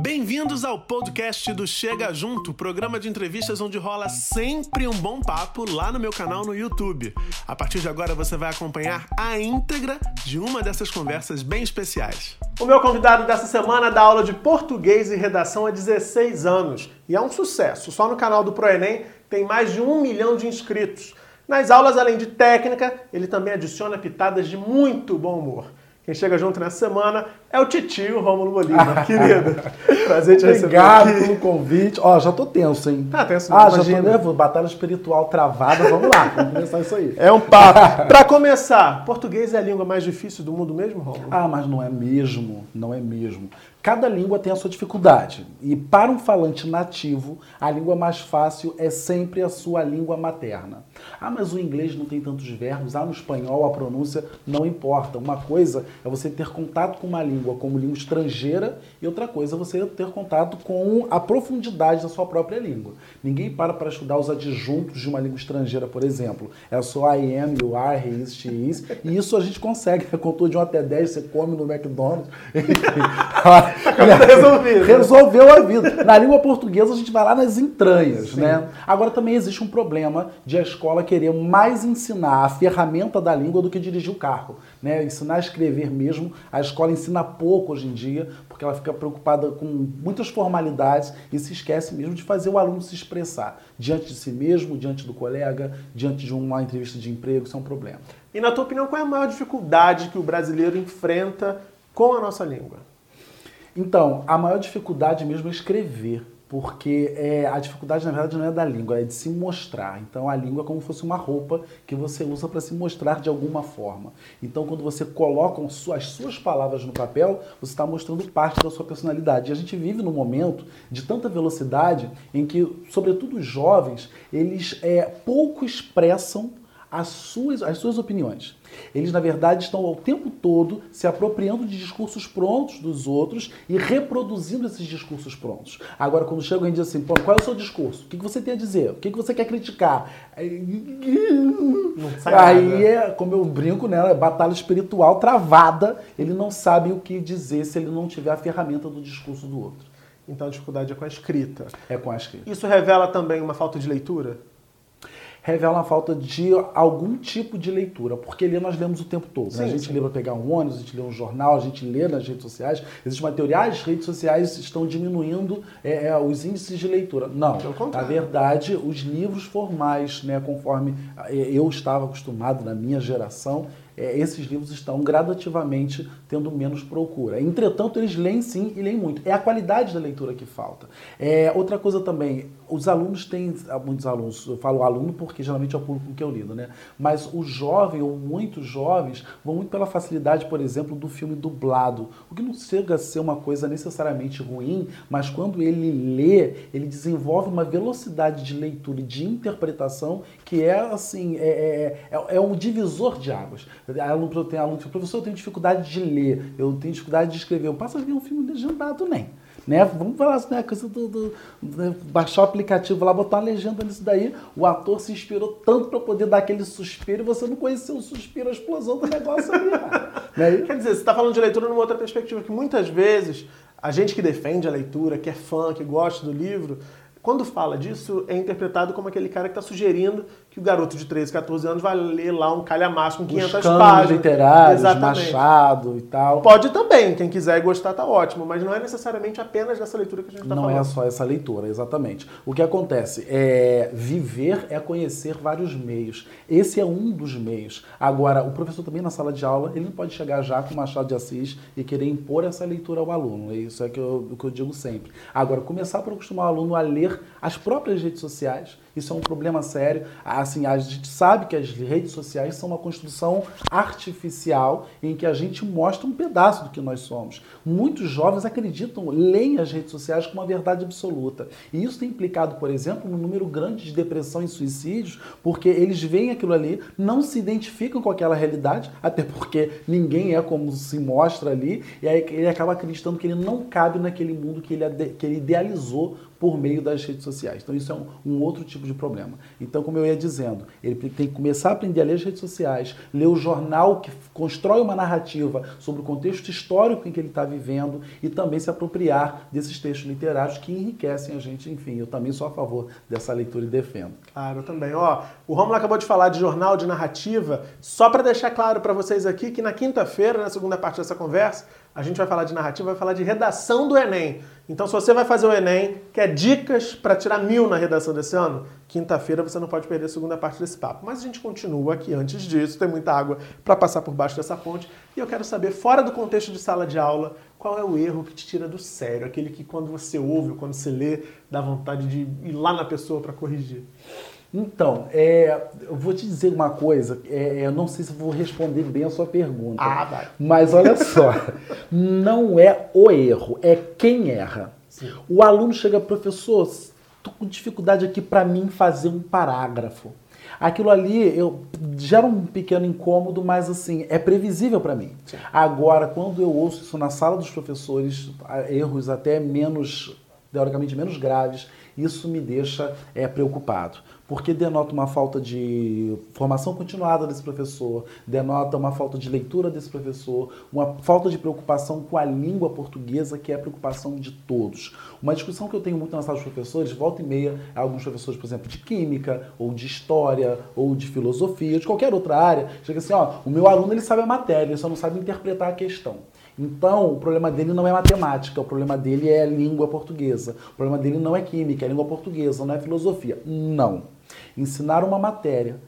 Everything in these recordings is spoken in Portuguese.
Bem-vindos ao podcast do Chega Junto, programa de entrevistas onde rola sempre um bom papo lá no meu canal no YouTube. A partir de agora você vai acompanhar a íntegra de uma dessas conversas bem especiais. O meu convidado dessa semana dá aula de português e redação há 16 anos e é um sucesso. Só no canal do ProEnem tem mais de um milhão de inscritos. Nas aulas, além de técnica, ele também adiciona pitadas de muito bom humor. Quem chega junto nessa semana é o Titio Rômulo Bolívar, querido. Prazer te receber Obrigado aqui. pelo convite. Ó, já tô tenso, hein? Tá tenso. Ah, já tô nervoso. Batalha espiritual travada. Vamos lá, vamos começar isso aí. É um papo. pra começar, português é a língua mais difícil do mundo mesmo, Rômulo? Ah, mas não é mesmo. Não é mesmo. Cada língua tem a sua dificuldade. E para um falante nativo, a língua mais fácil é sempre a sua língua materna. Ah, mas o inglês não tem tantos verbos. Ah, no espanhol a pronúncia não importa. Uma coisa é você ter contato com uma língua como língua estrangeira e outra coisa é você ter contato com a profundidade da sua própria língua. Ninguém para para estudar os adjuntos de uma língua estrangeira, por exemplo. É só I am, you are, he is, she is. E isso a gente consegue. Contou de 1 até 10, você come no McDonald's. resolvido. Resolveu a vida. Na língua portuguesa a gente vai lá nas entranhas, Sim. né? Agora também existe um problema de a escola querer mais ensinar a ferramenta da língua do que dirigir o carro, né? Ensinar a escrever mesmo. A escola ensina pouco hoje em dia, porque ela fica preocupada com muitas formalidades e se esquece mesmo de fazer o aluno se expressar diante de si mesmo, diante do colega, diante de uma entrevista de emprego, isso é um problema. E na tua opinião, qual é a maior dificuldade que o brasileiro enfrenta com a nossa língua? Então, a maior dificuldade mesmo é escrever, porque é, a dificuldade, na verdade, não é da língua, é de se mostrar. Então, a língua é como se fosse uma roupa que você usa para se mostrar de alguma forma. Então, quando você coloca as suas palavras no papel, você está mostrando parte da sua personalidade. E a gente vive num momento de tanta velocidade em que, sobretudo os jovens, eles é, pouco expressam as suas, as suas opiniões. Eles, na verdade, estão ao tempo todo se apropriando de discursos prontos dos outros e reproduzindo esses discursos prontos. Agora, quando chega alguém e diz assim, qual é o seu discurso? O que você tem a dizer? O que você quer criticar? Aí é, como eu brinco, né? É batalha espiritual travada. Ele não sabe o que dizer se ele não tiver a ferramenta do discurso do outro. Então a dificuldade é com a escrita. É com a escrita. Isso revela também uma falta de leitura? Revela a falta de algum tipo de leitura, porque ler nós lemos o tempo todo. Sim, né? A gente sim. lê para pegar um ônibus, a gente lê um jornal, a gente lê nas redes sociais. Existe uma teoria, ah, as redes sociais estão diminuindo é, é, os índices de leitura. Não, na verdade, os livros formais, né, conforme é, eu estava acostumado na minha geração, é, esses livros estão gradativamente tendo menos procura. Entretanto, eles leem sim e leem muito. É a qualidade da leitura que falta. É, outra coisa também, os alunos têm, ah, muitos alunos, eu falo aluno porque geralmente é o público que eu lido, né? Mas o jovem, ou muitos jovens, vão muito pela facilidade, por exemplo, do filme dublado. O que não chega a ser uma coisa necessariamente ruim, mas quando ele lê, ele desenvolve uma velocidade de leitura e de interpretação que é assim, é, é, é, é um divisor de águas. Aluno, tem aluno que professor, eu tenho dificuldade de ler, eu tenho dificuldade de escrever. Eu passo a ver um filme legendado, nem. Né? Vamos falar assim, né? Coisa do, do, do, baixar o aplicativo lá, botar uma legenda nisso daí. O ator se inspirou tanto para poder dar aquele suspiro e você não conheceu o suspiro, a explosão do negócio ali. né? Quer dizer, você está falando de leitura numa outra perspectiva, que muitas vezes a gente que defende a leitura, que é fã, que gosta do livro, quando fala disso, é interpretado como aquele cara que está sugerindo que o garoto de 13, 14 anos vai ler lá um calhamaço com 500 Os páginas. literários, Exatamente. Machado e tal. Pode também, quem quiser e gostar tá ótimo, mas não é necessariamente apenas dessa leitura que a gente está falando. Não é só essa leitura, exatamente. O que acontece é viver é conhecer vários meios. Esse é um dos meios. Agora, o professor também na sala de aula, ele não pode chegar já com Machado de Assis e querer impor essa leitura ao aluno. Isso é que eu, o que eu digo sempre. Agora, começar para acostumar o aluno a ler as próprias redes sociais, isso é um problema sério. Assim, a gente sabe que as redes sociais são uma construção artificial em que a gente mostra um pedaço do que nós somos. Muitos jovens acreditam, leem as redes sociais como uma verdade absoluta. E isso tem implicado, por exemplo, no número grande de depressão e suicídios, porque eles veem aquilo ali, não se identificam com aquela realidade, até porque ninguém é como se mostra ali, e aí ele acaba acreditando que ele não cabe naquele mundo que ele, que ele idealizou por meio das redes sociais. Então isso é um, um outro tipo tipo de problema. Então, como eu ia dizendo, ele tem que começar a aprender a ler as redes sociais, ler o jornal que constrói uma narrativa sobre o contexto histórico em que ele está vivendo e também se apropriar desses textos literários que enriquecem a gente. Enfim, eu também sou a favor dessa leitura e defendo. Claro, eu também. Ó, o Romulo acabou de falar de jornal, de narrativa. Só para deixar claro para vocês aqui que na quinta-feira, na segunda parte dessa conversa, a gente vai falar de narrativa, vai falar de redação do Enem. Então, se você vai fazer o Enem, quer dicas para tirar mil na redação desse ano, quinta-feira você não pode perder a segunda parte desse papo. Mas a gente continua aqui antes disso, tem muita água para passar por baixo dessa ponte. E eu quero saber, fora do contexto de sala de aula, qual é o erro que te tira do sério? Aquele que quando você ouve, quando você lê, dá vontade de ir lá na pessoa para corrigir. Então, é, eu vou te dizer uma coisa, é, eu não sei se vou responder bem a sua pergunta. Ah, vai. Mas olha só, não é o erro, é quem erra. Sim. O aluno chega, professor, estou com dificuldade aqui para mim fazer um parágrafo. Aquilo ali eu, gera um pequeno incômodo, mas assim, é previsível para mim. Sim. Agora, quando eu ouço isso na sala dos professores, erros até menos, teoricamente menos graves, isso me deixa é, preocupado porque denota uma falta de formação continuada desse professor, denota uma falta de leitura desse professor, uma falta de preocupação com a língua portuguesa, que é a preocupação de todos. Uma discussão que eu tenho muito na sala dos professores, volta e meia, alguns professores, por exemplo, de química, ou de história, ou de filosofia, de qualquer outra área, chega assim, ó, o meu aluno ele sabe a matéria, ele só não sabe interpretar a questão. Então, o problema dele não é matemática, o problema dele é língua portuguesa. O problema dele não é química, é língua portuguesa, não é filosofia. Não. Ensinar uma matéria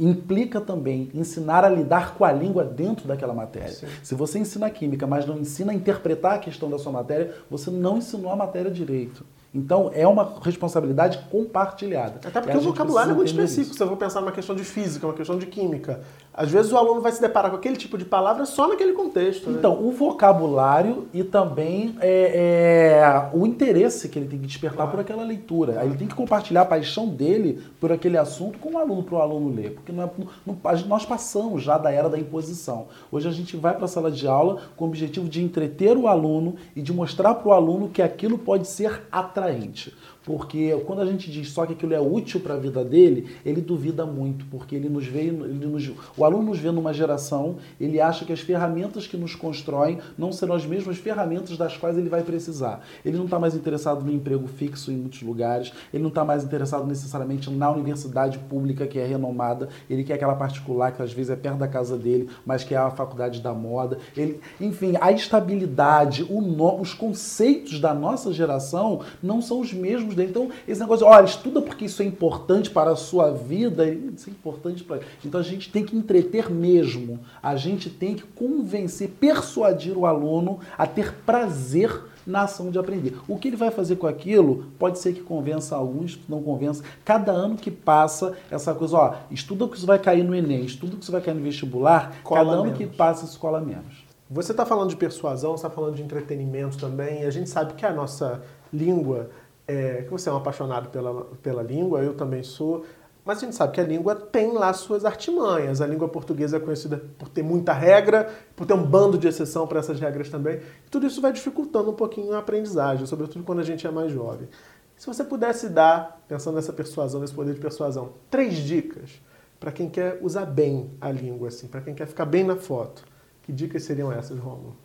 implica também ensinar a lidar com a língua dentro daquela matéria. Sim. Se você ensina química, mas não ensina a interpretar a questão da sua matéria, você não ensinou a matéria direito. Então, é uma responsabilidade compartilhada. Até porque o vocabulário é muito específico. Isso. Se eu vou pensar numa questão de física, uma questão de química, às vezes o aluno vai se deparar com aquele tipo de palavra só naquele contexto. Né? Então, o vocabulário e também é, é, o interesse que ele tem que despertar claro. por aquela leitura. Aí ele tem que compartilhar a paixão dele por aquele assunto com o aluno, para o aluno ler. Porque não é, não, nós passamos já da era da imposição. Hoje a gente vai para a sala de aula com o objetivo de entreter o aluno e de mostrar para o aluno que aquilo pode ser atraente. Porque quando a gente diz só que aquilo é útil para a vida dele, ele duvida muito, porque ele nos vê, ele nos, o aluno nos vê numa geração, ele acha que as ferramentas que nos constroem não serão as mesmas ferramentas das quais ele vai precisar. Ele não está mais interessado no emprego fixo em muitos lugares, ele não está mais interessado necessariamente na universidade pública que é renomada, ele quer aquela particular que às vezes é perto da casa dele, mas que é a faculdade da moda. Ele, enfim, a estabilidade, no, os conceitos da nossa geração não são os mesmos dele. Então, esse negócio, olha, estuda porque isso é importante para a sua vida, isso é importante para. Então a gente tem que entreter mesmo. A gente tem que convencer, persuadir o aluno a ter prazer na ação de aprender. O que ele vai fazer com aquilo pode ser que convença alguns, não convença. Cada ano que passa, essa coisa, ó, estuda que isso vai cair no Enem, estuda que isso vai cair no vestibular, cola cada menos. ano que passa, isso cola menos. Você está falando de persuasão, está falando de entretenimento também, e a gente sabe que a nossa língua é, que você é um apaixonado pela, pela língua, eu também sou, mas a gente sabe que a língua tem lá suas artimanhas. A língua portuguesa é conhecida por ter muita regra, por ter um bando de exceção para essas regras também. E tudo isso vai dificultando um pouquinho a aprendizagem, sobretudo quando a gente é mais jovem. Se você pudesse dar, pensando nessa persuasão, nesse poder de persuasão, três dicas para quem quer usar bem a língua, assim, para quem quer ficar bem na foto, que dicas seriam essas, Romulo?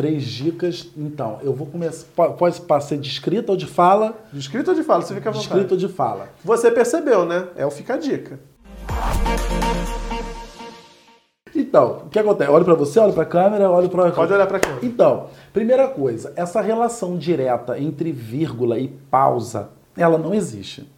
Três dicas. Então, eu vou começar. Pode ser de escrita ou de fala? De escrita ou de fala? Você fica à vontade. De escrita ou de fala. Você percebeu, né? É o Fica a Dica. Então, o que acontece? Olho para você, olho para a câmera, olho para Pode olhar para a câmera. Então, primeira coisa, essa relação direta entre vírgula e pausa, ela não existe.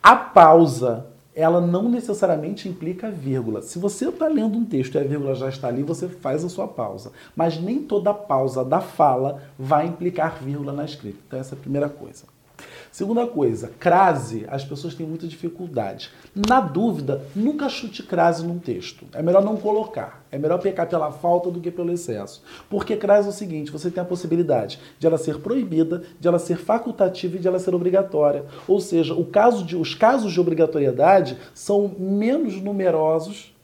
A pausa ela não necessariamente implica vírgula. Se você está lendo um texto e a vírgula já está ali, você faz a sua pausa. Mas nem toda pausa da fala vai implicar vírgula na escrita. Então, essa é a primeira coisa. Segunda coisa, crase, as pessoas têm muita dificuldade. Na dúvida, nunca chute crase num texto. É melhor não colocar. É melhor pecar pela falta do que pelo excesso. Porque crase é o seguinte, você tem a possibilidade de ela ser proibida, de ela ser facultativa e de ela ser obrigatória. Ou seja, caso de, os casos de obrigatoriedade são menos numerosos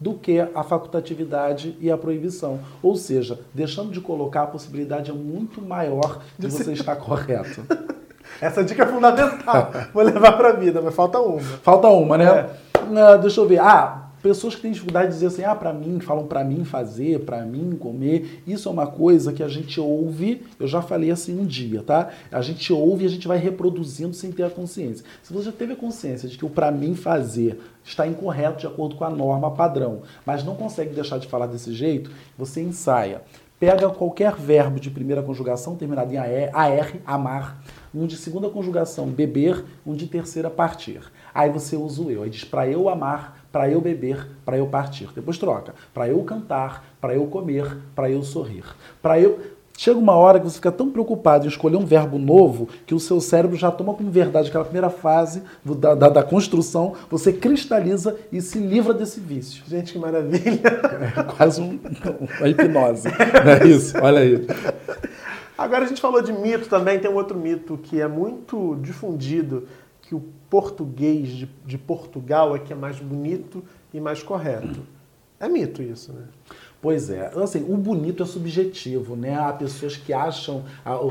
do que a facultatividade e a proibição. Ou seja, deixando de colocar a possibilidade é muito maior de você estar correto. Essa dica é fundamental. Vou levar para a vida, mas falta uma. Falta uma, né? É. Uh, deixa eu ver. Ah, pessoas que têm dificuldade de dizer assim, ah, para mim, falam para mim fazer, para mim comer. Isso é uma coisa que a gente ouve, eu já falei assim um dia, tá? A gente ouve e a gente vai reproduzindo sem ter a consciência. Se você já teve a consciência de que o para mim fazer está incorreto de acordo com a norma padrão, mas não consegue deixar de falar desse jeito, você ensaia. Pega qualquer verbo de primeira conjugação terminado em AR, amar, um de segunda conjugação, beber, um de terceira, partir. Aí você usa o eu. Aí diz para eu amar, para eu beber, para eu partir. Depois troca. Para eu cantar, para eu comer, para eu sorrir. Para eu Chega uma hora que você fica tão preocupado em escolher um verbo novo que o seu cérebro já toma como verdade aquela primeira fase da, da, da construção, você cristaliza e se livra desse vício. Gente, que maravilha! É quase um, uma hipnose. Não é isso? Olha aí. Agora a gente falou de mito também, tem um outro mito que é muito difundido, que o português de, de Portugal é que é mais bonito e mais correto. É mito isso, né? Pois é, assim, o bonito é subjetivo, né? Há pessoas que acham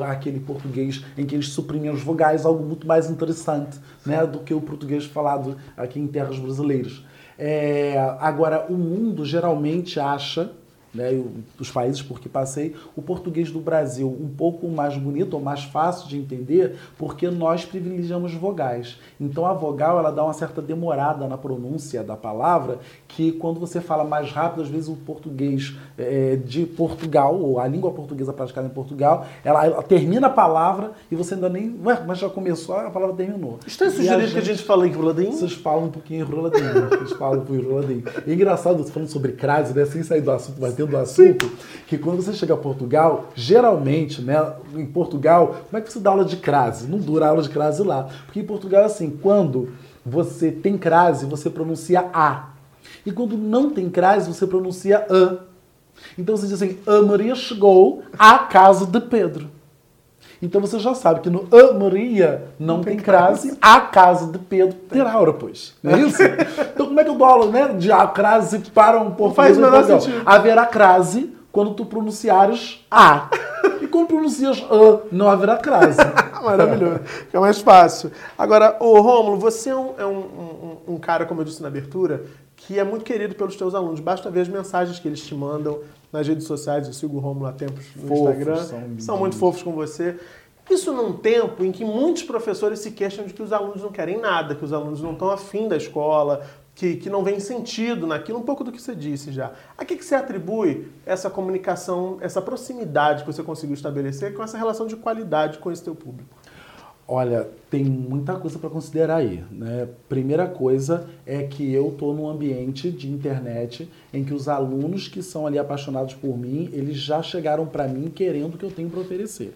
aquele português em que eles suprimem as vogais algo muito mais interessante, né, do que o português falado aqui em terras brasileiras. É, agora, o mundo geralmente acha né, dos países por que passei, o português do Brasil um pouco mais bonito ou mais fácil de entender, porque nós privilegiamos vogais. Então a vogal ela dá uma certa demorada na pronúncia da palavra, que quando você fala mais rápido, às vezes o português é, de Portugal, ou a língua portuguesa praticada em Portugal, ela, ela, termina a palavra e você ainda nem. Ué, mas já começou, a palavra terminou. Está sugerindo que a gente fala em roladinho? Vocês falam um pouquinho em roladinho. vocês falam em roladinho. É engraçado, falando sobre crase, né? Sem sair do assunto, mas do assunto, que quando você chega a Portugal, geralmente, né, em Portugal, como é que você dá aula de crase? Não dura aula de crase lá. Porque em Portugal é assim, quando você tem crase, você pronuncia A. E quando não tem crase, você pronuncia A. Então você diz assim, a Maria chegou à casa de Pedro. Então você já sabe que no A Maria não, não tem, tem crase, a casa de Pedro terá aura, pois. Não é isso? então como é que eu dou aula né, de a crase para um português? Faz menor sentido. Haverá crase quando tu pronunciares A. E quando pronuncias A, não haverá crase. Maravilhoso. Fica mais fácil. Agora, o Rômulo, você é, um, é um, um, um cara, como eu disse na abertura, que é muito querido pelos teus alunos. Basta ver as mensagens que eles te mandam nas redes sociais. Eu sigo o Romulo há tempos no fofos, Instagram. São, são muito fofos com você. Isso num tempo em que muitos professores se queixam de que os alunos não querem nada, que os alunos não estão afim da escola, que, que não vem sentido naquilo, um pouco do que você disse já. A que, que você atribui essa comunicação, essa proximidade que você conseguiu estabelecer com essa relação de qualidade com esse teu público? Olha, tem muita coisa para considerar aí. Né? Primeira coisa é que eu estou num ambiente de internet em que os alunos que são ali apaixonados por mim, eles já chegaram para mim querendo o que eu tenho para oferecer,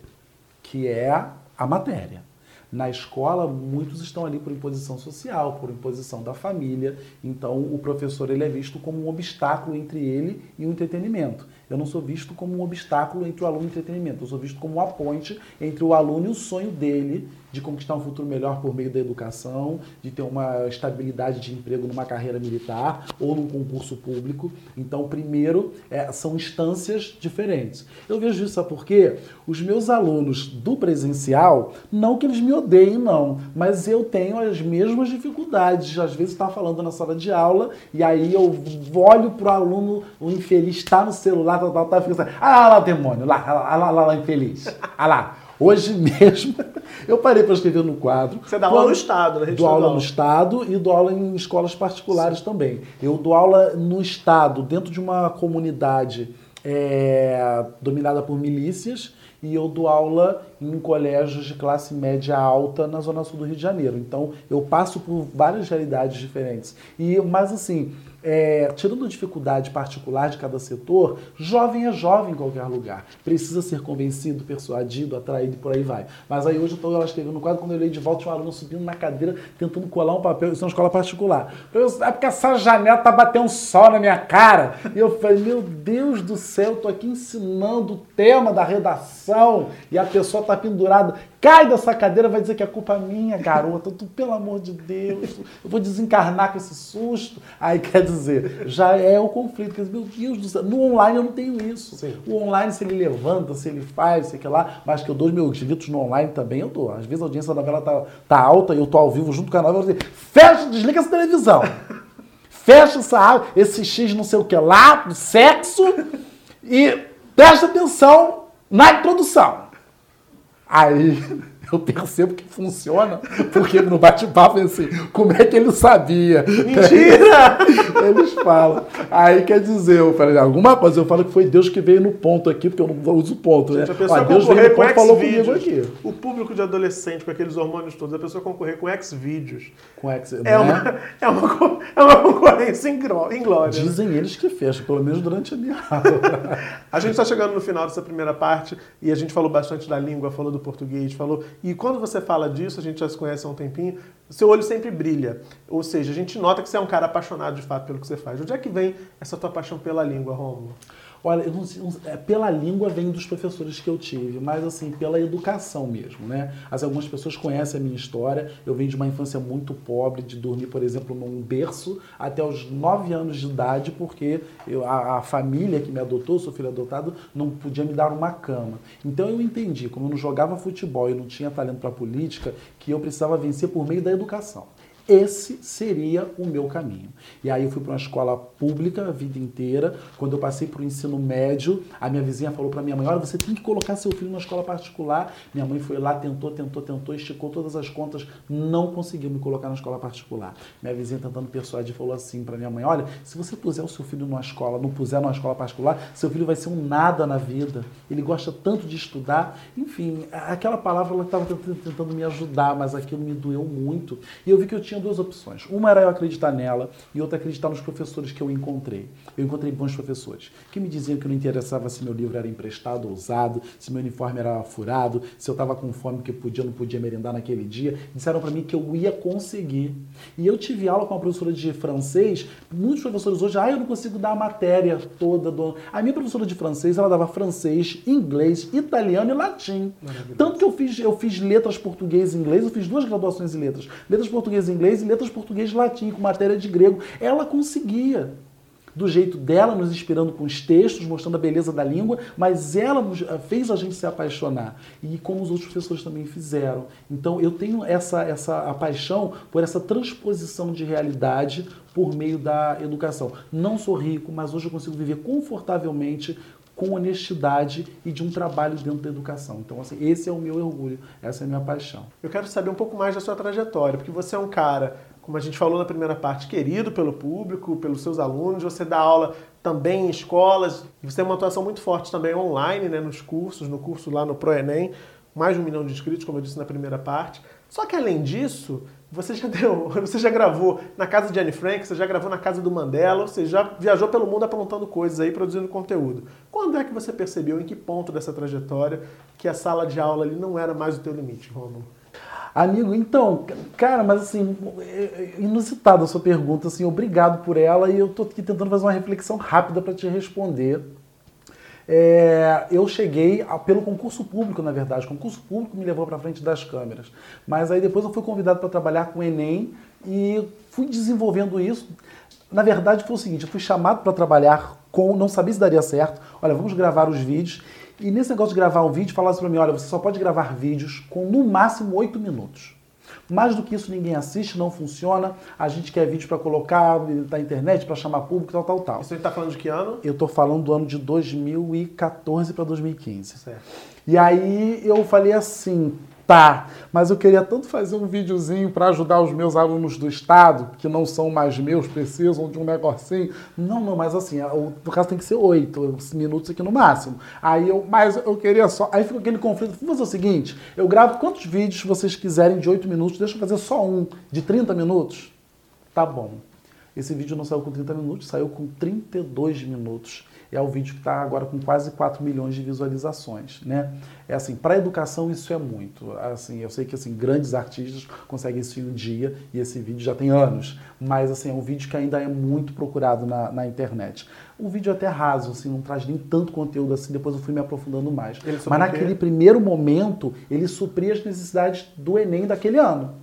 que é a matéria. Na escola, muitos estão ali por imposição social, por imposição da família. Então, o professor ele é visto como um obstáculo entre ele e o entretenimento. Eu não sou visto como um obstáculo entre o aluno e o entretenimento. Eu sou visto como uma ponte entre o aluno e o sonho dele de conquistar um futuro melhor por meio da educação, de ter uma estabilidade de emprego numa carreira militar ou num concurso público. Então, primeiro, é, são instâncias diferentes. Eu vejo isso, sabe por quê? Os meus alunos do presencial, não que eles me odeiem, não, mas eu tenho as mesmas dificuldades. Às vezes está falando na sala de aula e aí eu olho para o aluno, o infeliz está no celular, tal, tal, tal, fico assim, ah lá, demônio, lá, lá, lá, lá, lá infeliz, ah lá. Hoje mesmo, eu parei para escrever no quadro. Você dá aula no Estado, né? Dou aula no Estado e dou aula em escolas particulares Sim. também. Eu dou aula no Estado, dentro de uma comunidade é, dominada por milícias, e eu dou aula em colégios de classe média alta na Zona Sul do Rio de Janeiro. Então, eu passo por várias realidades diferentes. E, mas assim, é, tirando dificuldade particular de cada setor, jovem é jovem em qualquer lugar. Precisa ser convencido, persuadido, atraído e por aí vai. Mas aí hoje eu estou escrevendo no quadro, quando eu olhei de volta, tinha um aluno subindo na cadeira, tentando colar um papel. Isso é uma escola particular. Eu, é porque essa janela tá batendo sol na minha cara. E eu falei, meu Deus do céu, eu tô aqui ensinando o tema da redação e a pessoa tá pendurada cai dessa cadeira, vai dizer que a culpa é minha, garota. Tu, pelo amor de Deus, eu vou desencarnar com esse susto. Aí quer dizer já é o conflito. Quer dizer, meu Deus do céu, no online eu não tenho isso. Sim. O online, se ele levanta, se ele faz, sei que lá, mas que eu dou os meus gritos no online também, eu dou. Às vezes a audiência da novela tá, tá alta e eu tô ao vivo junto com a novela, eu vou dizer, fecha, desliga essa televisão. Fecha essa esse X não sei o que lá, do sexo, e presta atenção na introdução. Aí eu percebo que funciona, porque no bate-papo é assim, como é que ele sabia? Mentira! Eles falam. Aí quer dizer, eu falei, alguma coisa, eu falo que foi Deus que veio no ponto aqui, porque eu não uso ponto, Gente, né? a pessoa Ó, Deus veio no com ponto falou comigo aqui. o público de adolescente, com aqueles hormônios todos, a pessoa concorrer com Xvideos. Com X, É, né? uma, é, uma, é uma concorrência em, gló- em glória. né? Dizem eles que fecha, pelo menos durante a minha aula. A gente está chegando no final dessa primeira parte e a gente falou bastante da língua, falou do português, falou. E quando você fala disso, a gente já se conhece há um tempinho, seu olho sempre brilha. Ou seja, a gente nota que você é um cara apaixonado de fato pelo que você faz. Onde é que vem essa tua paixão pela língua, Romulo? Olha, eu não é, pela língua vem dos professores que eu tive, mas assim, pela educação mesmo, né? Assim, algumas pessoas conhecem a minha história. Eu venho de uma infância muito pobre, de dormir, por exemplo, num berço até os 9 anos de idade, porque eu- a, a família que me adotou, sou filho adotado, não podia me dar uma cama. Então eu entendi, como eu não jogava futebol e não tinha talento para política, que eu precisava vencer por meio da educação. Esse seria o meu caminho. E aí eu fui para uma escola pública a vida inteira. Quando eu passei para o ensino médio, a minha vizinha falou para minha mãe: Olha, você tem que colocar seu filho na escola particular. Minha mãe foi lá, tentou, tentou, tentou, esticou todas as contas, não conseguiu me colocar na escola particular. Minha vizinha tentando persuadir falou assim para minha mãe: Olha, se você puser o seu filho numa escola, não puser numa escola particular, seu filho vai ser um nada na vida. Ele gosta tanto de estudar. Enfim, aquela palavra ela estava tentando me ajudar, mas aquilo me doeu muito. E eu vi que eu tinha duas opções. Uma era eu acreditar nela e outra acreditar nos professores que eu encontrei. Eu encontrei bons professores que me diziam que não interessava se meu livro era emprestado ou usado, se meu uniforme era furado, se eu estava com fome que podia ou não podia merendar naquele dia. Disseram para mim que eu ia conseguir. E eu tive aula com uma professora de francês. Muitos professores hoje, ah, eu não consigo dar a matéria toda. Do... A minha professora de francês, ela dava francês, inglês, italiano e latim. Tanto que eu fiz, eu fiz letras português e inglês, eu fiz duas graduações em letras. Letras português e inglês e letras português latim, com matéria de grego. Ela conseguia. Do jeito dela, nos inspirando com os textos, mostrando a beleza da língua, mas ela eh, fez a gente se apaixonar. E como os outros professores também fizeram. Então eu tenho essa, essa paixão por essa transposição de realidade por meio da educação. Não sou rico, mas hoje eu consigo viver confortavelmente com honestidade e de um trabalho dentro da educação. Então, assim, esse é o meu orgulho, essa é a minha paixão. Eu quero saber um pouco mais da sua trajetória, porque você é um cara, como a gente falou na primeira parte, querido pelo público, pelos seus alunos, você dá aula também em escolas, e você tem uma atuação muito forte também online, né, nos cursos, no curso lá no ProEnem, mais de um milhão de inscritos, como eu disse na primeira parte. Só que além disso, você já deu, você já gravou na casa de Anne Frank, você já gravou na casa do Mandela, você já viajou pelo mundo aprontando coisas aí, produzindo conteúdo. Quando é que você percebeu, em que ponto dessa trajetória, que a sala de aula ali não era mais o teu limite, Romulo? Amigo, então, cara, mas assim, é- é inusitada a sua pergunta, assim, obrigado por ela e eu tô aqui tentando fazer uma reflexão rápida para te responder. É, eu cheguei a- pelo concurso público, na verdade. O concurso público me levou para frente das câmeras. Mas aí depois eu fui convidado para trabalhar com o Enem e fui desenvolvendo isso. Na verdade, foi o seguinte: eu fui chamado para trabalhar com. Não sabia se daria certo. Olha, vamos gravar os vídeos. E nesse negócio de gravar um vídeo, falaram para mim: olha, você só pode gravar vídeos com no máximo oito minutos. Mais do que isso, ninguém assiste, não funciona. A gente quer vídeo para colocar na internet, para chamar público, tal, tal, tal. Isso a gente tá falando de que ano? Eu tô falando do ano de 2014 para 2015. Certo. E aí eu falei assim, mas eu queria tanto fazer um videozinho para ajudar os meus alunos do estado, que não são mais meus, precisam de um negocinho. Não, não, mas assim, o- no caso tem que ser oito minutos aqui no máximo. Aí eu, mas eu queria só. Aí fica aquele conflito. Vamos fazer o seguinte: eu gravo quantos vídeos vocês quiserem de oito minutos, deixa eu fazer só um de 30 minutos. Tá bom. Esse vídeo não saiu com 30 minutos, saiu com 32 minutos. É o vídeo que está agora com quase 4 milhões de visualizações, né? É assim, para a educação isso é muito. Assim, eu sei que assim grandes artistas conseguem isso em um dia e esse vídeo já tem anos, mas assim é um vídeo que ainda é muito procurado na, na internet. O vídeo é até raso, assim, não traz nem tanto conteúdo assim. Depois eu fui me aprofundando mais. Mas naquele primeiro momento ele supria as necessidades do Enem daquele ano.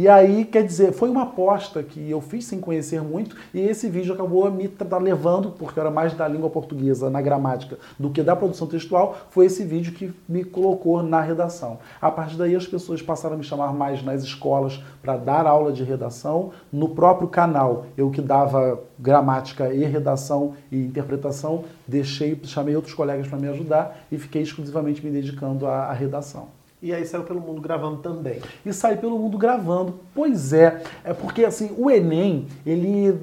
E aí, quer dizer, foi uma aposta que eu fiz sem conhecer muito e esse vídeo acabou me levando, porque era mais da língua portuguesa na gramática do que da produção textual, foi esse vídeo que me colocou na redação. A partir daí as pessoas passaram a me chamar mais nas escolas para dar aula de redação, no próprio canal, eu que dava gramática e redação e interpretação, deixei, chamei outros colegas para me ajudar e fiquei exclusivamente me dedicando à, à redação. E aí saiu pelo mundo gravando também. E saiu pelo mundo gravando. Pois é, é porque assim, o Enem, ele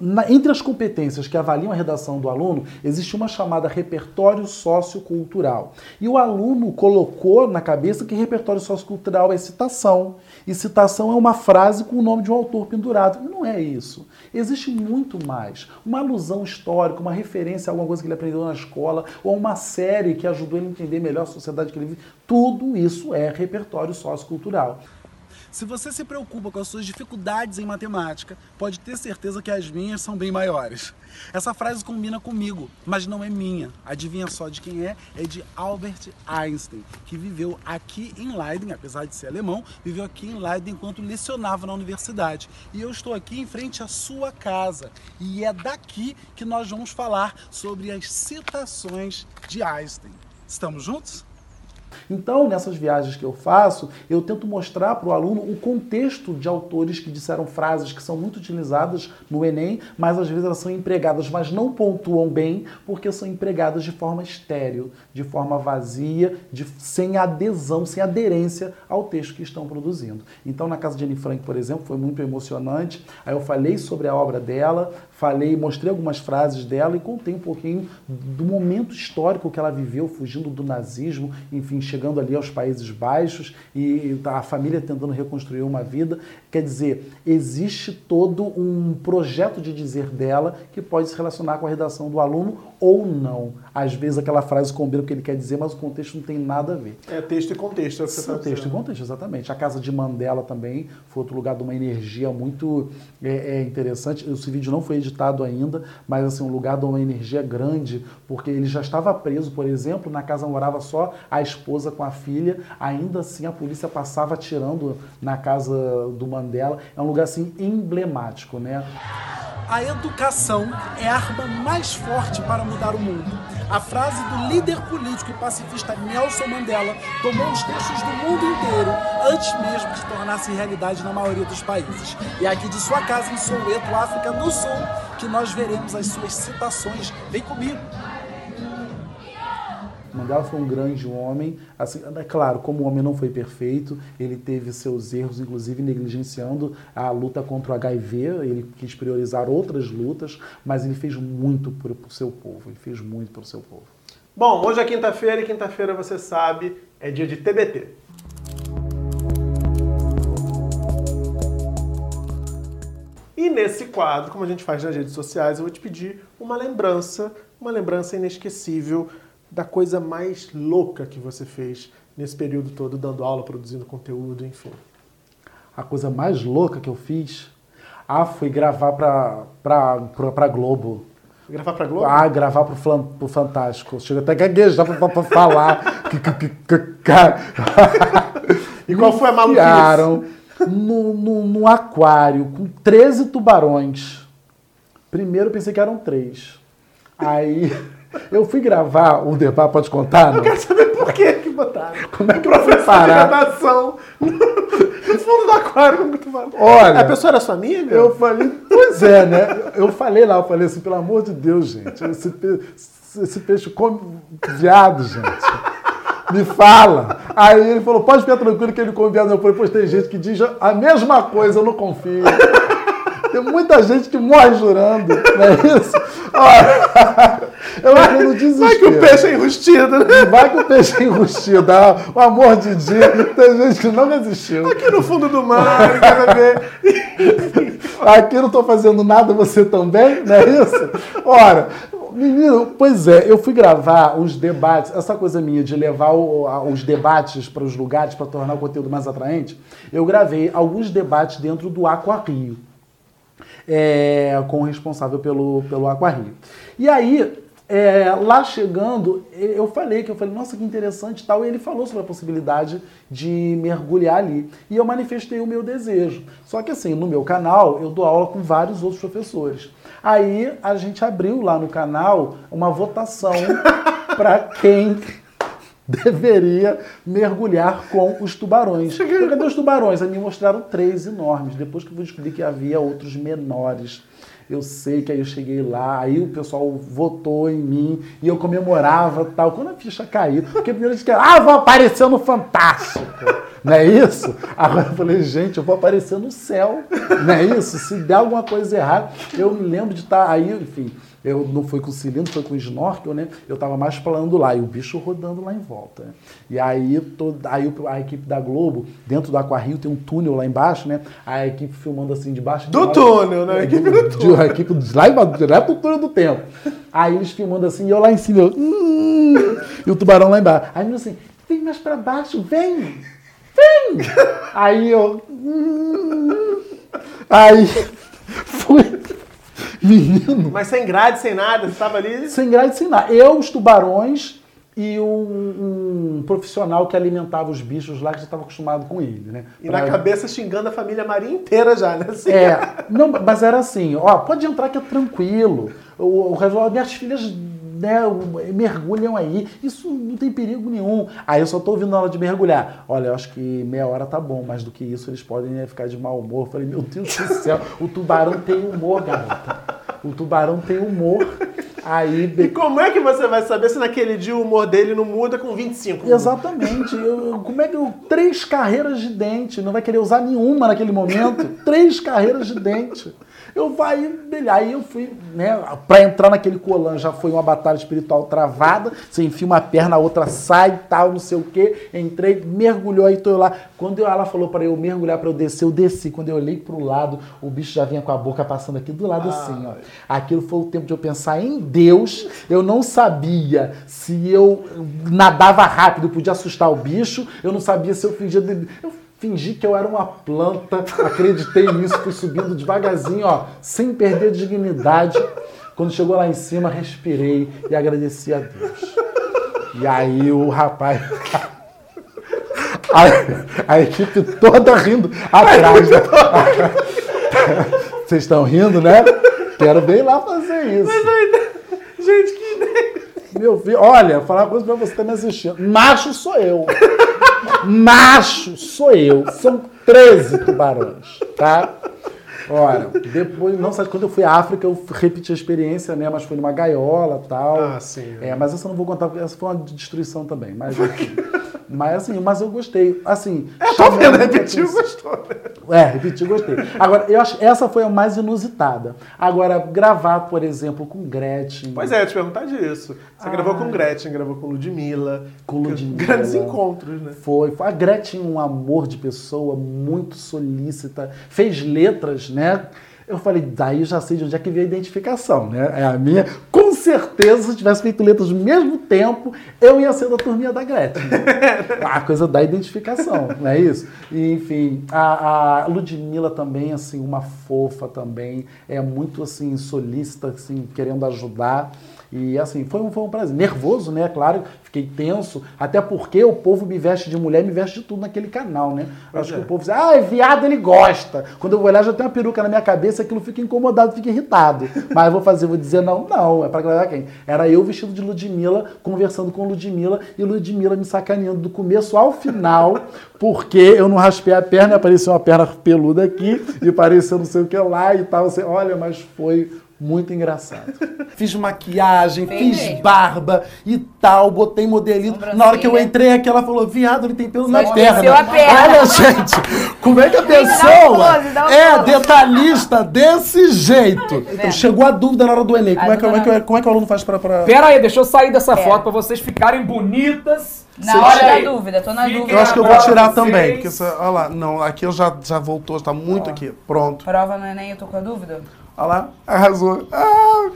na, entre as competências que avaliam a redação do aluno, existe uma chamada repertório sociocultural. E o aluno colocou na cabeça que repertório sociocultural é citação. E citação é uma frase com o nome de um autor pendurado. Não é isso. Existe muito mais. Uma alusão histórica, uma referência a alguma coisa que ele aprendeu na escola, ou uma série que ajudou ele a entender melhor a sociedade que ele vive. Tudo isso é repertório sociocultural. Se você se preocupa com as suas dificuldades em matemática, pode ter certeza que as minhas são bem maiores. Essa frase combina comigo, mas não é minha. Adivinha só de quem é? É de Albert Einstein, que viveu aqui em Leiden, apesar de ser alemão, viveu aqui em Leiden enquanto lecionava na universidade. E eu estou aqui em frente à sua casa. E é daqui que nós vamos falar sobre as citações de Einstein. Estamos juntos? Então, nessas viagens que eu faço, eu tento mostrar para o aluno o contexto de autores que disseram frases que são muito utilizadas no Enem, mas às vezes elas são empregadas, mas não pontuam bem, porque são empregadas de forma estéreo, de forma vazia, de, sem adesão, sem aderência ao texto que estão produzindo. Então, na casa de Anne Frank, por exemplo, foi muito emocionante. Aí eu falei sobre a obra dela, falei, mostrei algumas frases dela e contei um pouquinho do momento histórico que ela viveu, fugindo do nazismo, enfim, chegando ali aos Países Baixos e a família tentando reconstruir uma vida. Quer dizer, existe todo um projeto de dizer dela que pode se relacionar com a redação do aluno ou não. Às vezes aquela frase combina o que ele quer dizer, mas o contexto não tem nada a ver. É texto e contexto, é o que você está Texto dizendo. e contexto, exatamente. A casa de Mandela também foi outro lugar de uma energia muito é, é interessante. Esse vídeo não foi editado ainda, mas assim, um lugar de uma energia grande, porque ele já estava preso, por exemplo, na casa morava só a esposa com a filha, ainda assim a polícia passava atirando na casa do Mandela. É um lugar assim emblemático, né? A educação é a arma mais forte para mudar o mundo. A frase do líder político e pacifista Nelson Mandela tomou os textos do mundo inteiro antes mesmo de tornar-se realidade na maioria dos países. E é aqui de sua casa em Soweto, África do Sul, que nós veremos as suas citações. Vem comigo! Mandela foi um grande homem. Assim, é claro, como o homem não foi perfeito, ele teve seus erros, inclusive negligenciando a luta contra o HIV. Ele quis priorizar outras lutas, mas ele fez muito para o seu povo. Ele fez muito para o seu povo. Bom, hoje é quinta-feira e quinta-feira, você sabe, é dia de TBT. E nesse quadro, como a gente faz nas redes sociais, eu vou te pedir uma lembrança, uma lembrança inesquecível da coisa mais louca que você fez nesse período todo, dando aula, produzindo conteúdo, enfim? A coisa mais louca que eu fiz? Ah, foi gravar pra, pra, pra, pra Globo. Gravar pra Globo? Ah, gravar pro, Flam, pro Fantástico. Chega até a gaguejar pra, pra falar. e qual foi a maluquice? No, no, no aquário com 13 tubarões. Primeiro eu pensei que eram três. Aí eu fui gravar um debate, pode contar? Não? Eu quero saber por que que botaram. Como é que eu fui parar? Natação no fundo do aquário. Como tu fala? Olha, a pessoa era sua amiga? Eu falei, pois é, né? Eu falei lá, eu falei assim, pelo amor de Deus, gente, esse, esse peixe come viado, gente. Me fala. Aí ele falou, pode ficar tranquilo que ele come viado. Eu falei, pois tem gente que diz a mesma coisa, eu não confio. Tem muita gente que morre jurando, não é isso? Olha, eu vai, no desespero. Vai que o peixe é enrustido, né? Vai que o peixe é enrustido. Ah, o amor de dia, tem gente que não resistiu. Aqui no fundo do mar, quer ver. Aqui não estou fazendo nada, você também, não é isso? Ora, Menino, pois é, eu fui gravar os debates, essa coisa minha de levar o, os debates para os lugares para tornar o conteúdo mais atraente. Eu gravei alguns debates dentro do Aqua Rio é, com o responsável pelo, pelo Aquarrio. E aí, é, lá chegando, eu falei que eu falei, nossa, que interessante e tal. E ele falou sobre a possibilidade de mergulhar ali. E eu manifestei o meu desejo. Só que assim, no meu canal, eu dou aula com vários outros professores. Aí a gente abriu lá no canal uma votação para quem deveria mergulhar com os tubarões. Cheguei. Cadê os tubarões? Aí me mostraram três enormes. Depois que eu descobri que havia outros menores. Eu sei que aí eu cheguei lá, aí o pessoal votou em mim e eu comemorava tal. Quando a ficha caiu, porque primeiro a gente quer, ah, vou aparecer no Fantástico. Não é isso? Agora eu falei, gente, eu vou aparecer no céu. Não é isso? Se der alguma coisa errada, eu me lembro de estar aí, enfim. Eu não fui com cilindro, foi com snorkel, né? Eu tava mais falando lá e o bicho rodando lá em volta. Né? E aí, todo, aí a equipe da Globo, dentro do Aquarrio, tem um túnel lá embaixo, né? A equipe filmando assim de baixo. Do túnel, né? A equipe do túnel. A equipe lá direto do túnel do tempo. Aí eles filmando assim, e eu lá em cima, eu, hum, e o tubarão lá embaixo. Aí eu assim, vem mais pra baixo, vem! Vem! Aí eu. Hum, aí. Menino. Mas sem grade, sem nada, você estava ali? Sem grade, sem nada. Eu, os tubarões e um, um, profissional que alimentava os bichos lá, que já estava acostumado com ele, né? E pra... na cabeça xingando a família Maria inteira já, né? Assim. É, não, mas era assim, ó, pode entrar que é tranquilo. O, o, minhas filhas né, mergulham aí, isso não tem perigo nenhum. Aí eu só tô ouvindo na hora de mergulhar. Olha, eu acho que meia hora tá bom, mas do que isso eles podem né, ficar de mau humor. Eu falei, meu Deus do céu, o tubarão tem humor, garota. O tubarão tem humor. Aí, e como é que você vai saber se naquele dia o humor dele não muda com 25? Exatamente. Eu, como é que eu, três carreiras de dente, não vai querer usar nenhuma naquele momento? três carreiras de dente. Eu vai, aí eu fui, né, para entrar naquele colã já foi uma batalha espiritual travada, você enfia uma perna, a outra sai, tal, não sei o quê. Entrei, mergulhou aí, tô eu lá. Quando ela falou para eu mergulhar para eu descer, eu desci. Quando eu olhei pro lado, o bicho já vinha com a boca passando aqui do lado ah. assim, ó. Aquilo foi o tempo de eu pensar em Deus. Eu não sabia se eu nadava rápido, podia assustar o bicho. Eu não sabia se eu fingia de... eu fingi que eu era uma planta, acreditei nisso, fui subindo devagarzinho, ó, sem perder dignidade. Quando chegou lá em cima, respirei e agradeci a Deus. E aí o rapaz. A, a equipe toda rindo atrás. Né? Vocês estão rindo, né? Quero bem lá fazer isso. Mas ainda... Gente, que ideia. Meu filho, olha, falar uma coisa pra você que tá me assistindo. Macho sou eu. Macho sou eu. São 13 tubarões, tá? Olha, depois, não sabe, quando eu fui à África, eu repeti a experiência, né? Mas foi numa gaiola e tal. Ah, sim. É, mas essa eu não vou contar, porque essa foi uma destruição também. Mas, enfim. Mas assim, mas eu gostei. Assim, é, tô vendo, repetiu, gostou. Né? É, repetiu, gostei. Agora, eu acho essa foi a mais inusitada. Agora, gravar, por exemplo, com Gretchen. Pois é, eu te perguntar disso. Você gravou com Gretchen, gravou com Ludmilla. Com Ludmilla. Grandes encontros, né? Foi. A Gretchen, um amor de pessoa, muito solícita. Fez letras, né? Eu falei, daí já sei de onde é que veio a identificação, né? É a minha. Com certeza, se tivesse feito letras no mesmo tempo, eu ia ser da turminha da Gretchen. a coisa da identificação, não é isso? E, enfim, a, a Ludmilla também, assim, uma fofa também, é muito, assim, solícita, assim, querendo ajudar. E assim, foi um, foi um prazer. Nervoso, né? Claro, fiquei tenso, até porque o povo me veste de mulher, me veste de tudo naquele canal, né? Eu acho é. que o povo diz, ah, viado ele gosta. Quando eu vou olhar, já tem uma peruca na minha cabeça, aquilo fica incomodado, fica irritado. Mas vou fazer, vou dizer, não, não, é pra agradar quem? Era eu vestido de Ludmilla, conversando com Ludmilla, e Ludmilla me sacaneando do começo ao final, porque eu não raspei a perna, apareceu uma perna peluda aqui, e apareceu não sei o que lá e tal. Assim, olha, mas foi muito engraçado. fiz maquiagem, Bem fiz barba e tal, botei modelinho. Na hora que eu entrei aqui, ela falou: viado, ele tem pelo na perna. A perna. Olha, gente, como é que a pessoa é detalhista desse jeito? Então, chegou a dúvida na hora do Enem. Como, é que, como, é que, como é que o aluno faz pra. pra... Pera aí, deixa eu sair dessa foto pra vocês ficarem bonitas. Na hora da dúvida, tô na dúvida. Eu acho que eu vou tirar também, porque essa, olha lá, não, aqui eu já, já voltou, está muito aqui, pronto. Prova no Enem, eu tô com a dúvida? Olha lá, arrasou. Ah!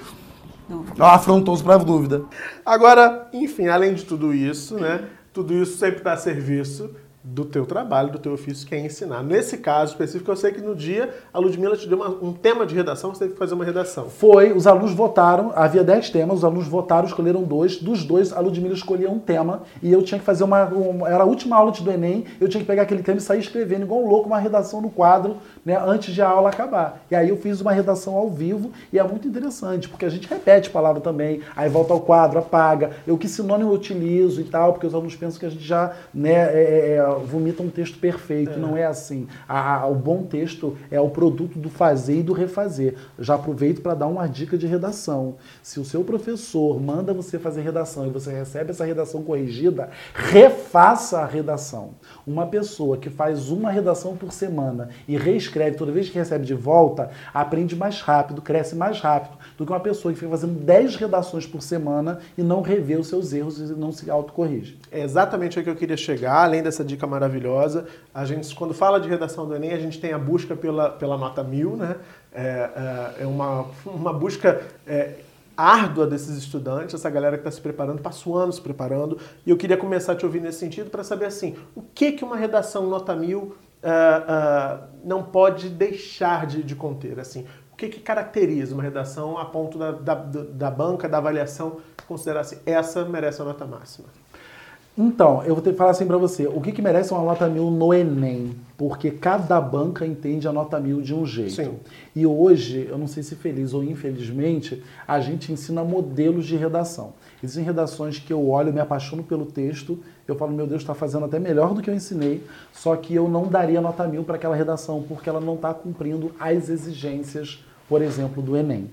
Ela afrontou os bravos dúvida. Agora, enfim, além de tudo isso, né? Tudo isso sempre está a serviço do teu trabalho, do teu ofício, que é ensinar. Nesse caso específico, eu sei que no dia a Ludmilla te deu uma, um tema de redação, você teve que fazer uma redação. Foi, os alunos votaram, havia 10 temas, os alunos votaram, escolheram dois. Dos dois, a Ludmilla escolhia um tema e eu tinha que fazer uma, uma. Era a última aula do Enem, eu tinha que pegar aquele tema e sair escrevendo, igual um louco, uma redação no quadro, né, antes de a aula acabar. E aí eu fiz uma redação ao vivo e é muito interessante, porque a gente repete palavra também, aí volta ao quadro, apaga, eu que sinônimo eu utilizo e tal, porque os alunos pensam que a gente já né, é, é, vomita um texto perfeito. É. Não é assim. A, a, o bom texto é o produto do fazer e do refazer. Já aproveito para dar uma dica de redação. Se o seu professor manda você fazer redação e você recebe essa redação corrigida, refaça a redação. Uma pessoa que faz uma redação por semana e reescreve toda vez que recebe de volta, aprende mais rápido, cresce mais rápido do que uma pessoa que fica fazendo 10 redações por semana e não revê os seus erros e não se autocorrige. É exatamente aí que eu queria chegar, além dessa dica maravilhosa. A gente, quando fala de redação do Enem, a gente tem a busca pela, pela nota mil, né? É, é, é uma, uma busca é, árdua desses estudantes, essa galera que está se preparando, passa o ano se preparando. E eu queria começar a te ouvir nesse sentido para saber assim, o que, que uma redação nota mil uh, uh, não pode deixar de, de conter? Assim, o que, que caracteriza uma redação a ponto da, da, da banca, da avaliação, considerar assim, essa merece a nota máxima? Então, eu vou ter que falar assim para você, o que, que merece uma nota mil no Enem? Porque cada banca entende a nota mil de um jeito. Sim. E hoje, eu não sei se feliz ou infelizmente, a gente ensina modelos de redação. Existem redações que eu olho, me apaixono pelo texto, eu falo, meu Deus, está fazendo até melhor do que eu ensinei, só que eu não daria nota mil para aquela redação, porque ela não está cumprindo as exigências, por exemplo, do Enem.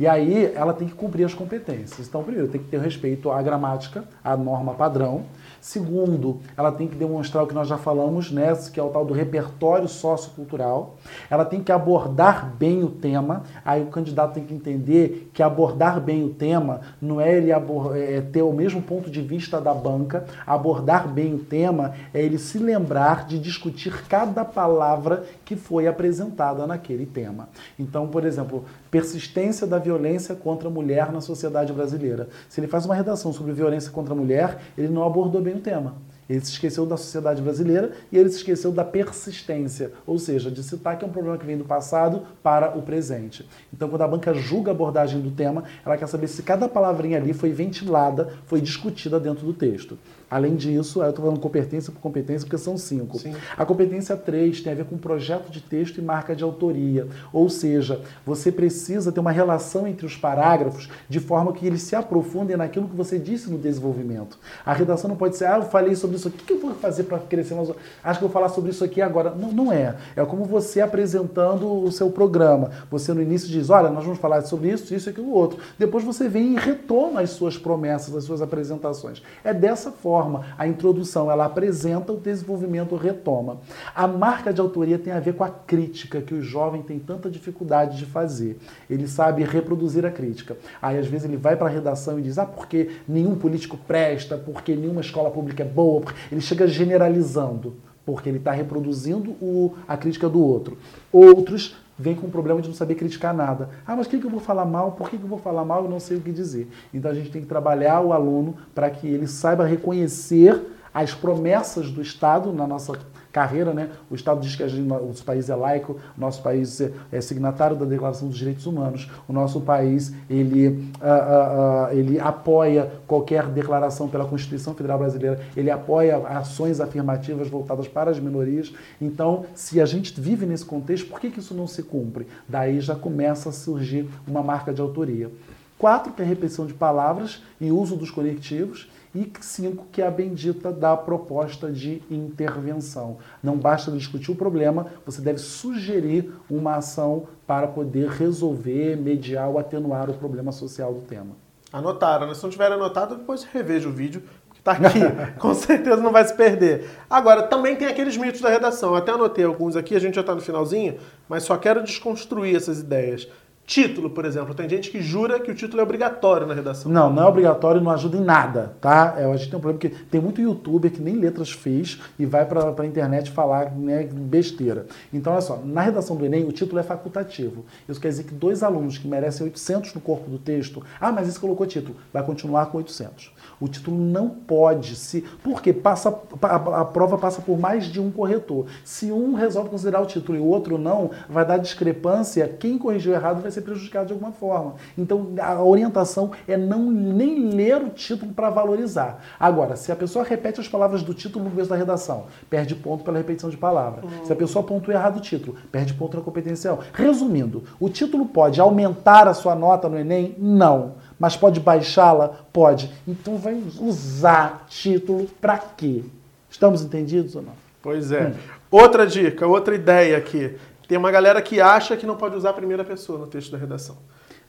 E aí ela tem que cumprir as competências. Então, primeiro, tem que ter respeito à gramática, à norma padrão. Segundo, ela tem que demonstrar o que nós já falamos, né, que é o tal do repertório sociocultural. Ela tem que abordar bem o tema. Aí o candidato tem que entender que abordar bem o tema não é ele é ter o mesmo ponto de vista da banca. Abordar bem o tema é ele se lembrar de discutir cada palavra que foi apresentada naquele tema. Então, por exemplo, persistência da violência contra a mulher na sociedade brasileira. Se ele faz uma redação sobre violência contra a mulher, ele não abordou bem o tema. Ele se esqueceu da sociedade brasileira e ele se esqueceu da persistência, ou seja, de citar que é um problema que vem do passado para o presente. Então, quando a banca julga a abordagem do tema, ela quer saber se cada palavrinha ali foi ventilada, foi discutida dentro do texto. Além disso, eu estou falando competência por competência, porque são cinco. Sim. A competência 3 tem a ver com projeto de texto e marca de autoria. Ou seja, você precisa ter uma relação entre os parágrafos de forma que eles se aprofundem naquilo que você disse no desenvolvimento. A redação não pode ser, ah, eu falei sobre isso o que eu vou fazer para crescer mais? Acho que eu vou falar sobre isso aqui agora. Não, não é. É como você apresentando o seu programa. Você no início diz, olha, nós vamos falar sobre isso, isso e aquilo outro. Depois você vem e retoma as suas promessas, as suas apresentações. É dessa forma. A introdução ela apresenta, o desenvolvimento retoma. A marca de autoria tem a ver com a crítica que o jovem tem tanta dificuldade de fazer. Ele sabe reproduzir a crítica. Aí às vezes ele vai para a redação e diz: "Ah, porque nenhum político presta, porque nenhuma escola pública é boa". Ele chega generalizando porque ele está reproduzindo o, a crítica do outro. Outros vem com o problema de não saber criticar nada. Ah, mas o que, que eu vou falar mal? Por que, que eu vou falar mal? Eu não sei o que dizer. Então a gente tem que trabalhar o aluno para que ele saiba reconhecer as promessas do Estado na nossa carreira, né? O Estado diz que gente, o nosso país é laico, o nosso país é, é signatário da Declaração dos Direitos Humanos, o nosso país ele, uh, uh, uh, ele apoia qualquer declaração pela Constituição Federal Brasileira, ele apoia ações afirmativas voltadas para as minorias. Então, se a gente vive nesse contexto, por que, que isso não se cumpre? Daí já começa a surgir uma marca de autoria. Quatro, que é a repetição de palavras e uso dos conectivos. E cinco, que é a bendita da proposta de intervenção. Não basta discutir o problema, você deve sugerir uma ação para poder resolver, mediar ou atenuar o problema social do tema. Anotaram, né? Se não tiver anotado, depois reveja o vídeo que está aqui. Com certeza não vai se perder. Agora, também tem aqueles mitos da redação. Eu até anotei alguns aqui, a gente já está no finalzinho, mas só quero desconstruir essas ideias. Título, por exemplo. Tem gente que jura que o título é obrigatório na redação. Não, não é obrigatório, não ajuda em nada, tá? É, a gente tem um problema que tem muito youtuber que nem letras fez e vai pra, pra internet falar né, besteira. Então, olha só, na redação do Enem, o título é facultativo. Isso quer dizer que dois alunos que merecem 800 no corpo do texto, ah, mas isso colocou título, vai continuar com 800. O título não pode se. Porque passa, a, a prova passa por mais de um corretor. Se um resolve considerar o título e o outro não, vai dar discrepância. Quem corrigiu errado vai ser prejudicado de alguma forma. Então a orientação é não nem ler o título para valorizar. Agora, se a pessoa repete as palavras do título no começo da redação, perde ponto pela repetição de palavra. Uhum. Se a pessoa pontua errado o título, perde ponto na competência. Resumindo, o título pode aumentar a sua nota no Enem? Não. Mas pode baixá-la? Pode. Então vai usar título para quê? Estamos entendidos ou não? Pois é. Hum. Outra dica, outra ideia aqui. Tem uma galera que acha que não pode usar a primeira pessoa no texto da redação.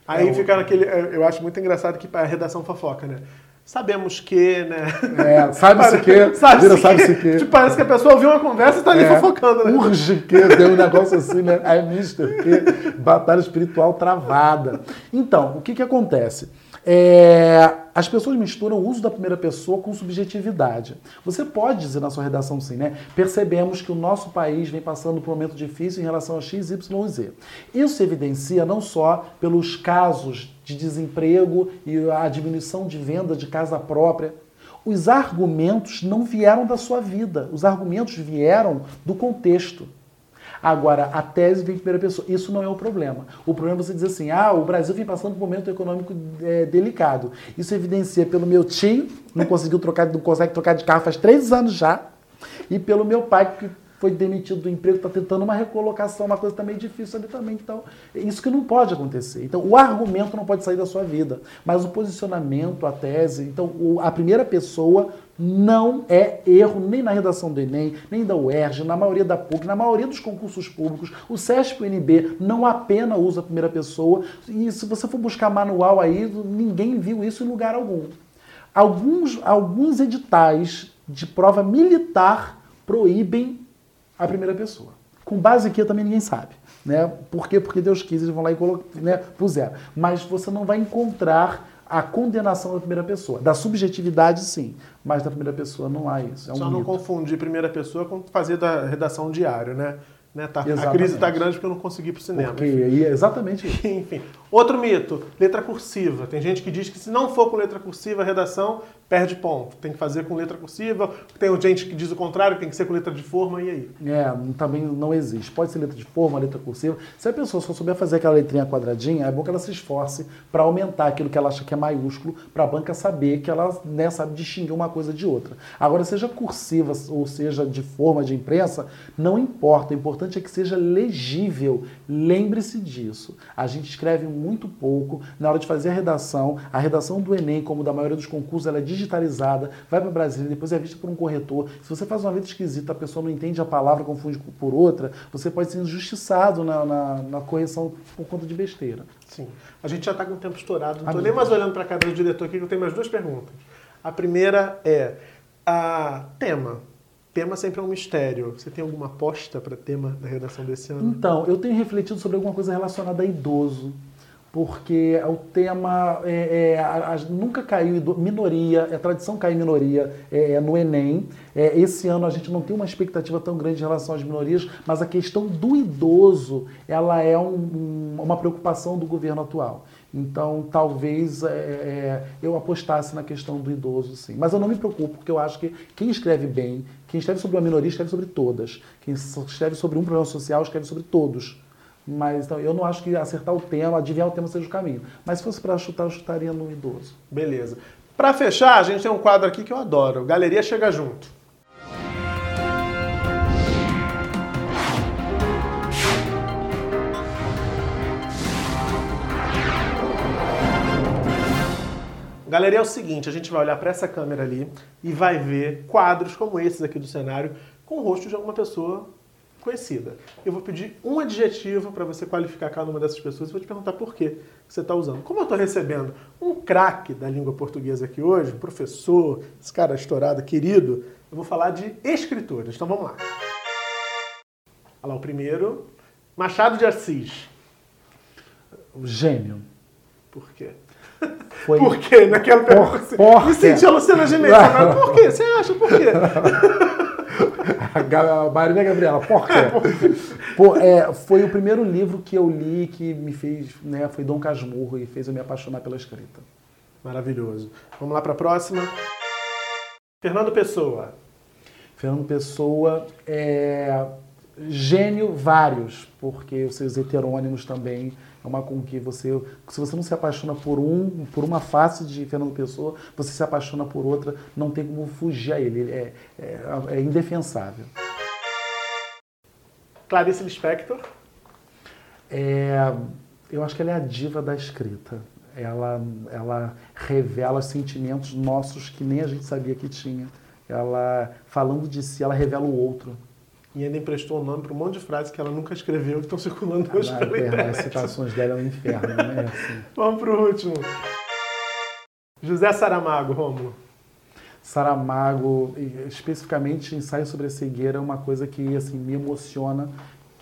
Aí é, fica naquele. É, eu acho muito engraçado que a redação fofoca, né? Sabemos que, né? É, sabe-se que. Sabe-se sabe que. Tipo, parece que a pessoa ouviu uma conversa e tá ali é, fofocando, né? Urge que, deu um negócio assim, né? É mister que, batalha espiritual travada. Então, o que que acontece? É, as pessoas misturam o uso da primeira pessoa com subjetividade. Você pode dizer na sua redação sim, né? Percebemos que o nosso país vem passando por um momento difícil em relação a X, Y Z. Isso se evidencia não só pelos casos de desemprego e a diminuição de venda de casa própria. Os argumentos não vieram da sua vida, os argumentos vieram do contexto. Agora, a tese vem em primeira pessoa. Isso não é o problema. O problema é você dizer assim: ah, o Brasil vem passando por um momento econômico é, delicado. Isso evidencia pelo meu tio, não conseguiu trocar, não consegue trocar de carro faz três anos já, e pelo meu pai, que foi demitido do emprego, está tentando uma recolocação, uma coisa também difícil ali também. Então, isso que não pode acontecer. Então, o argumento não pode sair da sua vida, mas o posicionamento, a tese. Então, o, a primeira pessoa não é erro nem na redação do Enem, nem da UERJ, na maioria da PUC, na maioria dos concursos públicos. O CESP e o NB não apenas usa a primeira pessoa. E se você for buscar manual aí, ninguém viu isso em lugar algum. Alguns, alguns editais de prova militar proíbem a primeira pessoa. Com base aqui também ninguém sabe. Né? Por quê? Porque Deus quis, eles vão lá e colocam, né, puseram. Mas você não vai encontrar a condenação da primeira pessoa. Da subjetividade, sim, mas da primeira pessoa não há isso. É um Só mito. não confundir primeira pessoa com fazer da redação diário, né? Né, tá, a crise está grande porque eu não consegui ir para o cinema. Porque, enfim. exatamente isso. enfim. Outro mito, letra cursiva. Tem gente que diz que se não for com letra cursiva a redação, perde ponto. Tem que fazer com letra cursiva. Tem gente que diz o contrário, tem que ser com letra de forma, e aí? É, também não existe. Pode ser letra de forma, letra cursiva. Se a pessoa só souber fazer aquela letrinha quadradinha, é bom que ela se esforce para aumentar aquilo que ela acha que é maiúsculo, para a banca saber que ela né, sabe distinguir uma coisa de outra. Agora, seja cursiva ou seja de forma de imprensa, não importa. O importante é que seja legível. Lembre-se disso. A gente escreve muito pouco. Na hora de fazer a redação, a redação do Enem, como da maioria dos concursos, ela é digital digitalizada, vai para Brasília, depois é vista por um corretor. Se você faz uma letra esquisita, a pessoa não entende a palavra, confunde por outra, você pode ser injustiçado na, na, na correção por conta de besteira. Sim. A gente já está com o tempo estourado. Não estou nem mais olhando para a cara do diretor aqui, que eu tenho mais duas perguntas. A primeira é a tema. Tema sempre é um mistério. Você tem alguma aposta para tema da redação desse ano? Então, eu tenho refletido sobre alguma coisa relacionada a idoso porque o tema é, é, a, a, nunca caiu minoria, é tradição cair minoria é, é, no Enem. É, esse ano a gente não tem uma expectativa tão grande em relação às minorias, mas a questão do idoso ela é um, um, uma preocupação do governo atual. Então, talvez eu apostasse na questão do idoso, sim. Mas eu não me preocupo, porque eu acho que quem escreve bem, quem escreve sobre uma minoria, escreve sobre todas. Quem escreve sobre um problema social, escreve sobre todos. Mas então, eu não acho que acertar o tema, adivinhar o tema seja o caminho. Mas se fosse para chutar, eu chutaria no idoso. Beleza. Para fechar, a gente tem um quadro aqui que eu adoro. Galeria Chega Junto. Galeria é o seguinte, a gente vai olhar para essa câmera ali e vai ver quadros como esses aqui do cenário com o rosto de alguma pessoa conhecida. Eu vou pedir um adjetivo para você qualificar cada uma dessas pessoas e vou te perguntar por que você está usando. Como eu estou recebendo um craque da língua portuguesa aqui hoje, professor, esse cara estourado, querido, eu vou falar de escritores. Então vamos lá. Olha lá o primeiro. Machado de Assis. Gênio. Por quê? Foi... Por quê? Naquela pergunta. assim, por Me senti a Luciana Gimenez. Por quê? Você acha? Por quê? A Ga- a Marília Gabriela, por quê? Pô, é, foi o primeiro livro que eu li que me fez, né, foi Dom Casmurro e fez eu me apaixonar pela escrita. Maravilhoso. Vamos lá para a próxima. Fernando Pessoa. Fernando Pessoa é gênio vários, porque os seus heterônimos também é uma com que você, se você não se apaixona por um, por uma face de Fernando Pessoa, você se apaixona por outra, não tem como fugir a ele, ele é, é, é indefensável. Clarice Lispector. É, eu acho que ela é a diva da escrita. Ela, ela revela sentimentos nossos que nem a gente sabia que tinha. Ela, falando de si, ela revela o outro. E ainda emprestou o nome para um monte de frases que ela nunca escreveu que estão circulando hoje Na pela internet, as citações dela é um inferno, né? Assim. Vamos para o último. José Saramago, Rômulo. Saramago, especificamente ensaio sobre a cegueira, é uma coisa que assim me emociona.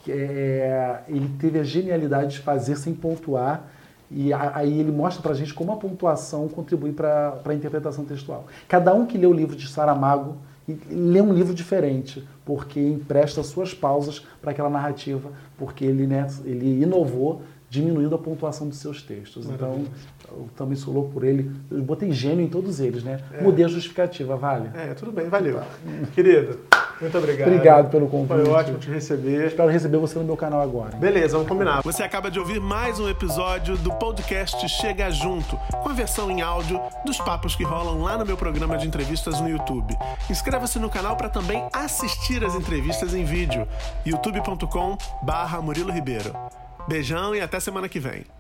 Que é, ele teve a genialidade de fazer sem pontuar e aí ele mostra pra gente como a pontuação contribui para a interpretação textual. Cada um que lê o livro de Saramago lê um livro diferente, porque empresta suas pausas para aquela narrativa, porque ele, né, ele inovou diminuindo a pontuação dos seus textos. Então, eu também sou louco por ele. Eu botei gênio em todos eles, né? Mudei a justificativa, vale? É, tudo bem, valeu. Querido, muito obrigado. Obrigado pelo convite. Foi ótimo te receber. Espero receber você no meu canal agora. Beleza, vamos combinar. Você acaba de ouvir mais um episódio do podcast Chega Junto, com a versão em áudio dos papos que rolam lá no meu programa de entrevistas no YouTube. Inscreva-se no canal para também assistir as entrevistas em vídeo. youtube.com/murilo Ribeiro. Beijão e até semana que vem.